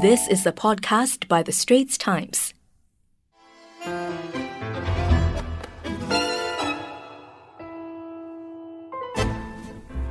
This is a podcast by The Straits Times.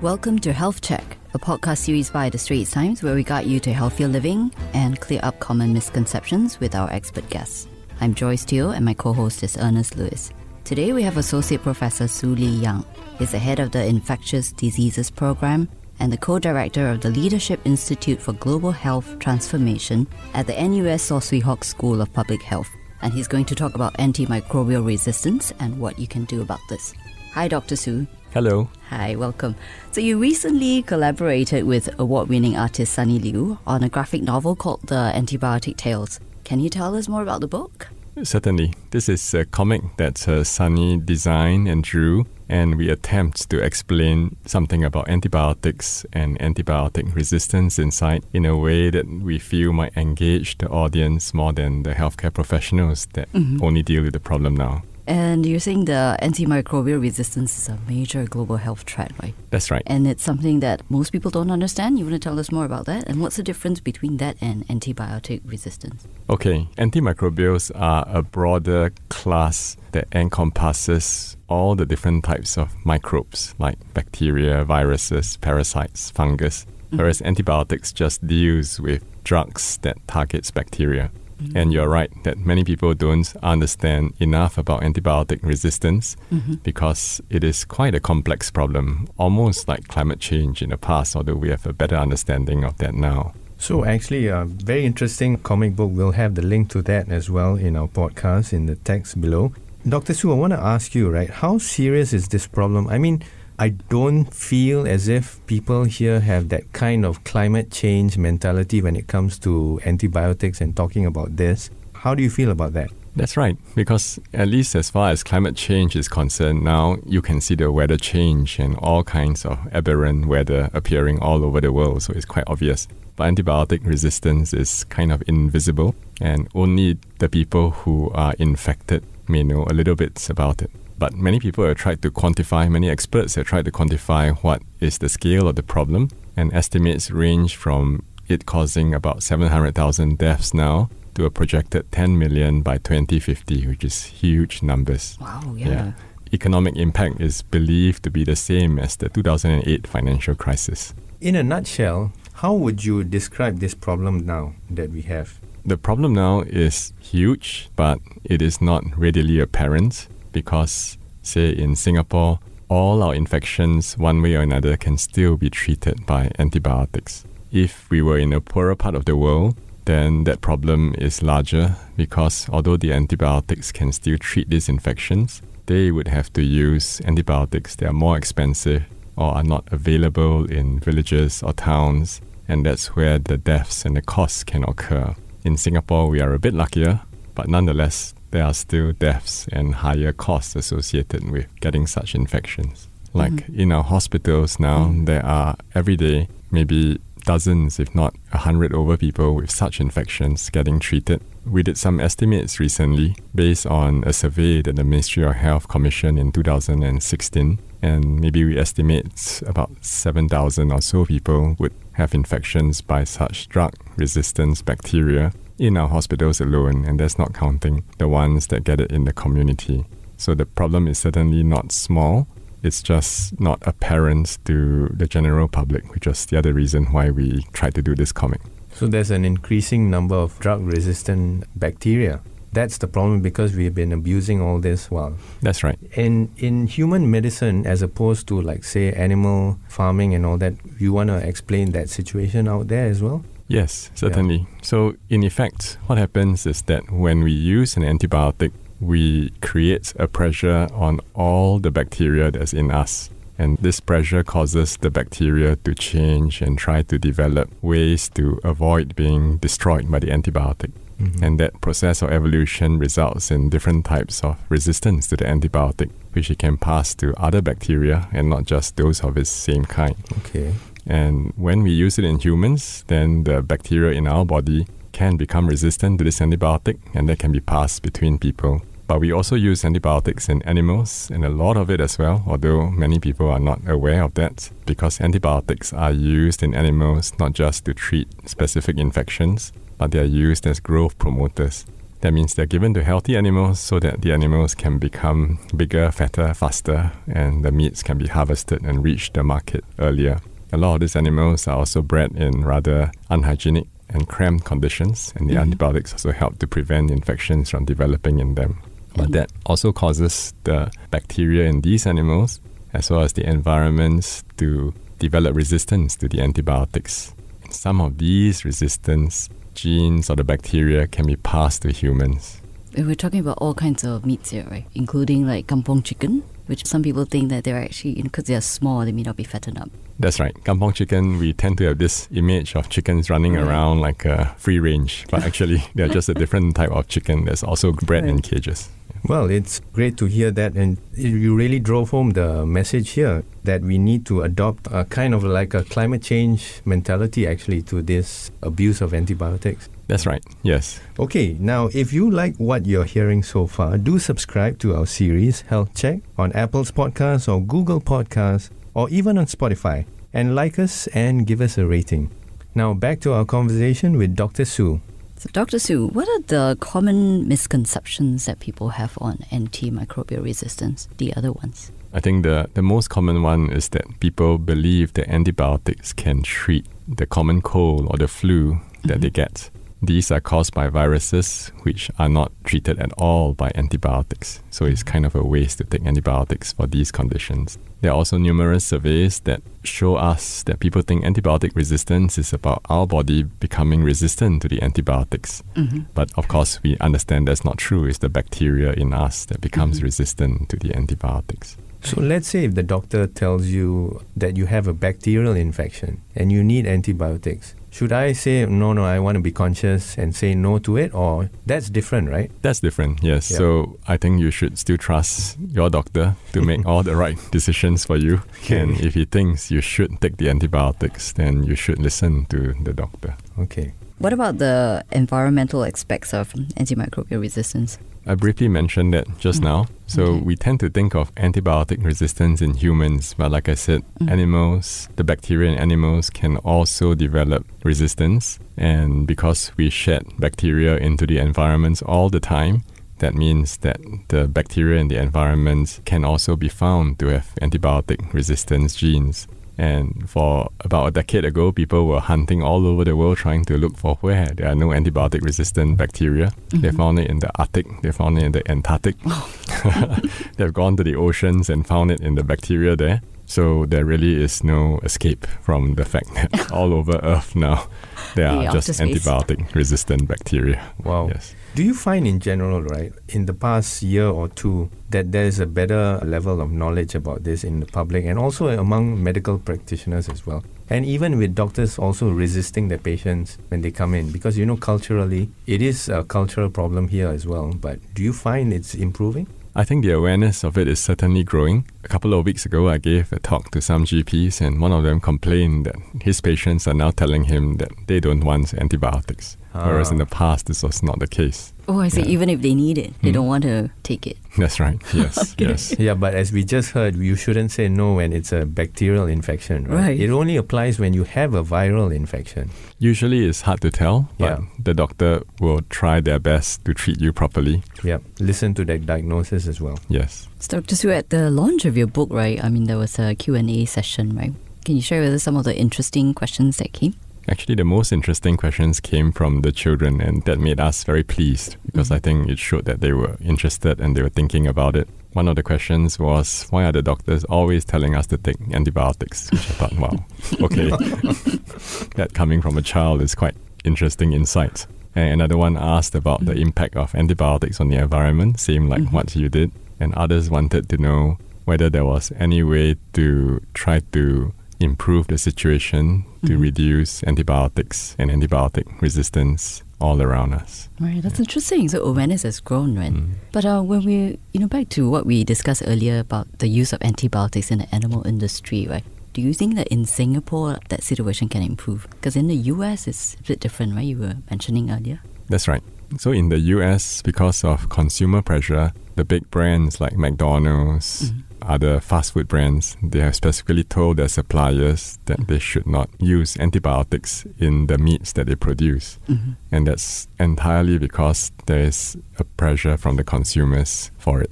Welcome to Health Check, a podcast series by The Straits Times where we guide you to healthier living and clear up common misconceptions with our expert guests. I'm Joyce Teo and my co-host is Ernest Luis. Today we have Associate Professor Hsu Li Yang. He's the head of the Infectious Diseases Program and the co-director of the Leadership Institute for Global Health Transformation at the NUS Swee Hock School of Public Health. And he's going to talk about antimicrobial resistance and what you can do about this. Hi, Dr. Hsu. Hello. Hi, welcome. So, you recently collaborated with award winning artist Sonny Liew on a graphic novel called The Antibiotic Tales. Can you tell us more about the book? Certainly. This is a comic that uh, Sonny designed and drew, and we attempt to explain something about antibiotics and antibiotic resistance inside in a way that we feel might engage the audience more than the healthcare professionals that mm-hmm. only deal with the problem now. And you're saying the antimicrobial resistance is a major global health threat, right? That's right. And it's something that most people don't understand. You want to tell us more about that? And what's the difference between that and antibiotic resistance? Okay, antimicrobials are a broader class that encompasses all the different types of microbes like bacteria, viruses, parasites, fungus. Mm-hmm. Whereas antibiotics just deals with drugs that targets bacteria. Mm-hmm. And you're right that many people don't understand enough about antibiotic resistance mm-hmm. because it is quite a complex problem, almost like climate change in the past, although we have a better understanding of that now. So, actually, a very interesting comic book. We'll have the link to that as well in our podcast in the text below. Dr. Hsu, I want to ask you, right, how serious is this problem? I mean, I don't feel as if people here have that kind of climate change mentality when it comes to antibiotics and talking about this. How do you feel about that? That's right, because at least as far as climate change is concerned, now you can see the weather change and all kinds of aberrant weather appearing all over the world, so it's quite obvious. But antibiotic resistance is kind of invisible, and only the people who are infected may know a little bit about it. But many people have tried to quantify, many experts have tried to quantify what is the scale of the problem, and estimates range from it causing about 700,000 deaths now to a projected 10 million by 2050, which is huge numbers. Wow, yeah. yeah. Economic impact is believed to be the same as the 2008 financial crisis. In a nutshell, how would you describe this problem now that we have? The problem now is huge, but it is not readily apparent because, say, in Singapore, all our infections, one way or another, can still be treated by antibiotics. If we were in a poorer part of the world, then that problem is larger because although the antibiotics can still treat these infections, they would have to use antibiotics that are more expensive or are not available in villages or towns, and that's where the deaths and the costs can occur. In Singapore, we are a bit luckier, but nonetheless, there are still deaths and higher costs associated with getting such infections. Like mm-hmm. in our hospitals now, mm-hmm. there are every day maybe dozens, if not a hundred over people with such infections getting treated. We did some estimates recently based on a survey that the Ministry of Health commissioned in 2016, and maybe we estimate about 7,000 or so people would have infections by such drug resistant bacteria in our hospitals alone, and that's not counting the ones that get it in the community. So the problem is certainly not small. It's just not apparent to the general public, which was the other reason why we tried to do this comic. So there's an increasing number of drug resistant bacteria. That's the problem because we've been abusing all this while. That's right. And in human medicine, as opposed to, like, say, animal farming and all that, you want to explain that situation out there as well? Yes, certainly. Yeah. So, in effect, what happens is that when we use an antibiotic, we create a pressure on all the bacteria that's in us. And this pressure causes the bacteria to change and try to develop ways to avoid being destroyed by the antibiotic. Mm-hmm. And that process of evolution results in different types of resistance to the antibiotic, which it can pass to other bacteria and not just those of its same kind. Okay. And when we use it in humans, then the bacteria in our body can become resistant to this antibiotic and that can be passed between people. But we also use antibiotics in animals and a lot of it as well, although many people are not aware of that because antibiotics are used in animals not just to treat specific infections, but they are used as growth promoters. That means they're given to healthy animals so that the animals can become bigger, fatter, faster, and the meats can be harvested and reach the market earlier. A lot of these animals are also bred in rather unhygienic and cramped conditions, and the Mhm. antibiotics also help to prevent infections from developing in them. But that also causes the bacteria in these animals, as well as the environments, to develop resistance to the antibiotics. Some of these resistance genes or the bacteria can be passed to humans. And We're talking about all kinds of meats here, right? Including like kampong chicken, which some people think that they're actually, because they're small, they may not be fattened up. That's right. Kampong chicken, we tend to have this image of chickens running Right. around like a free range, but actually they're just a different type of chicken that's also bred in cages. Well, it's great to hear that, and you really drove home the message here that we need to adopt a kind of like a climate change mentality actually to this abuse of antibiotics. That's right. Yes. Okay, now if you like what you're hearing so far, do subscribe to our series Health Check on Apple's podcast or Google Podcasts or even on Spotify and like us and give us a rating. Now back to our conversation with Dr. Hsu. So, Dr. Hsu, what are the common misconceptions that people have on antimicrobial resistance, the other ones? I think the, the most common one is that people believe that antibiotics can treat the common cold or the flu that they mm-hmm. get. These are caused by viruses which are not treated at all by antibiotics. So it's mm-hmm. kind of a waste to take antibiotics for these conditions. There are also numerous surveys that show us that people think antibiotic resistance is about our body becoming resistant to the antibiotics. Mm-hmm. But of course, we understand that's not true. It's the bacteria in us that becomes Mhm. resistant to the antibiotics. So let's say if the doctor tells you that you have a bacterial infection and you need antibiotics, should I say no no I want to be conscious and say no to it or that's different, right? That's different, yes. So I think you should still trust your doctor to make all the right decisions for you. And if he thinks you should take the antibiotics, then you should listen to the doctor. Okay. What about the environmental aspects of antimicrobial resistance? I briefly mentioned that just Mm. now. So Okay. we tend to think of antibiotic resistance in humans, but like I said, Mm. animals, the bacteria in animals can also develop resistance. And because we shed bacteria into the environments all the time, that means that the bacteria in the environment can also be found to have antibiotic resistance genes. And for about a decade ago, people were hunting all over the world trying to look for where there are no antibiotic resistant bacteria. They Mhm. found it in the Arctic, they found it in the Antarctic. They've gone to the oceans and found it in the bacteria there. So there really is no escape from the fact that all over Earth now there The are just space. antibiotic resistant bacteria. Wow. Yes. Do you find in general, right, in the past year or two, that there is a better level of knowledge about this in the public and also among medical practitioners as well? And even with doctors also resisting their patients when they come in, because you know, culturally, it is a cultural problem here as well. But do you find it's improving? I think the awareness of it is certainly growing. A couple of weeks ago, I gave a talk to some GPs, and one of them complained that his patients are now telling him that they don't want antibiotics. Whereas in Ah. the past, this was not the case. Oh, I see. Yeah. Even if they need it, they Mm. don't want to take it. That's right. Yes. Okay. Yes. Yeah, but as we just heard, you shouldn't say no when it's a bacterial infection, right? Right. It only applies when you have a viral infection. Usually, it's hard to tell, but Yeah. the doctor will try their best to treat you properly. Yeah, listen to that diagnosis as well. Yes. So, Dr. Hsu, at the launch of your book, right? I mean, there was a Q&A session, right? Can you share with us some of the interesting questions that came? Actually, the most interesting questions came from the children, and that made us very pleased because Mhm. I think it showed that they were interested and they were thinking about it. One of the questions was, Why are the doctors always telling us to take antibiotics? Which I thought, wow, okay. that coming from a child is quite interesting insight. And another one asked about the Mhm. impact of antibiotics on the environment, same like Mhm. what you did. And others wanted to know whether there was any way to try to improve the situation to Mhm. reduce antibiotics and antibiotic resistance all around us. Right, that's interesting. So awareness has grown, right? Mm. But uh, when we, you know, back to what we discussed earlier about the use of antibiotics in the animal industry, right? Do you think that in Singapore that situation can improve? Because in the US it's a bit different, right? You were mentioning earlier. That's right. So in the US, because of consumer pressure, the big brands like McDonald's, other fast food brands, they have specifically told their suppliers that they should not use antibiotics in the meats that they produce. Mm-hmm. And that's entirely because there is a pressure from the consumers for it.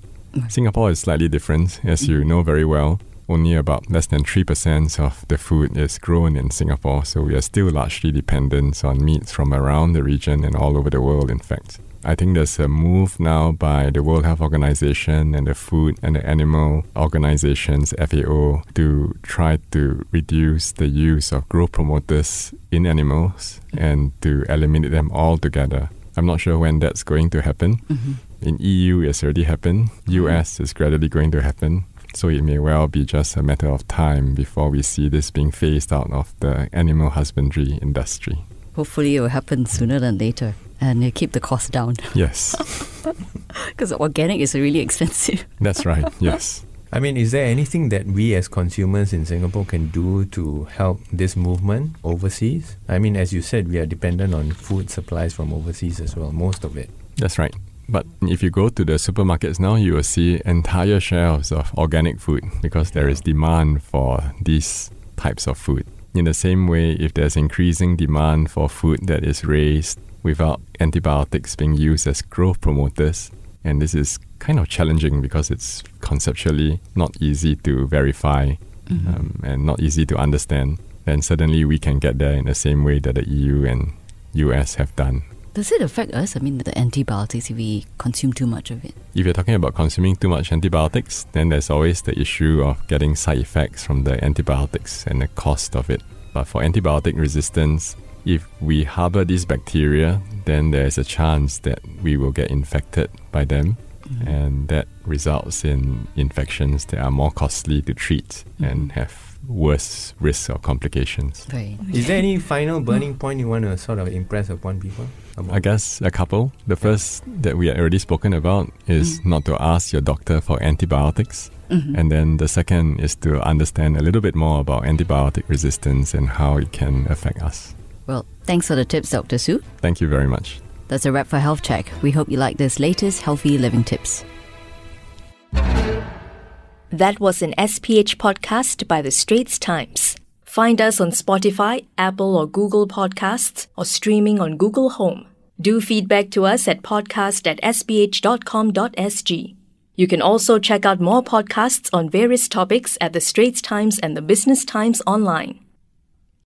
Singapore is slightly different, as you mm-hmm. know very well. Only about less than 3% of the food is grown in Singapore, so we are still largely dependent on meats from around the region and all over the world, in fact. I think there's a move now by the World Health Organization and the Food and the Animal Organizations, FAO, to try to reduce the use of growth promoters in animals and to eliminate them altogether. I'm not sure when that's going to happen. Mm-hmm. In EU, it's already happened. Mm-hmm. US is gradually going to happen. So it may well be just a matter of time before we see this being phased out of the animal husbandry industry. Hopefully, it will happen sooner than later and you keep the cost down Yes, because organic is really expensive. that's right. Yes. I mean, is there anything that we as consumers in Singapore can do to help this movement overseas? I mean, as you said, we are dependent on food supplies from overseas as well, most of it. That's right. But if you go to the supermarkets now, you will see entire shelves of organic food because there is demand for these types of food. In the same way, if there's increasing demand for food that is raised without antibiotics being used as growth promoters, and this is kind of challenging because it's conceptually not easy to verify um, and not easy to understand, then suddenly we can get there in the same way that the EU and US have done. Does it affect us? I mean, the antibiotics if we consume too much of it. If you're talking about consuming too much antibiotics, then there's always the issue of getting side effects from the antibiotics and the cost of it. But for antibiotic resistance, if we harbor these bacteria, then there's a chance that we will get infected by them. Mm-hmm. And that results in infections that are more costly to treat mm-hmm. and have worse risks or complications. Right. Is there any final burning point you want to sort of impress upon people? About? I guess a couple. The first that we had already spoken about is mm. not to ask your doctor for antibiotics. Mm-hmm. And then the second is to understand a little bit more about antibiotic resistance and how it can affect us. Well, thanks for the tips, Dr. Hsu. Thank you very much. That's a wrap for Health Check. We hope you like this latest healthy living tips. That was an SPH podcast by The Straits Times. Find us on Spotify, Apple or Google Podcasts, or streaming on Google Home. Do feedback to us at podcast at sph.com.sg. You can also check out more podcasts on various topics at The Straits Times and The Business Times online.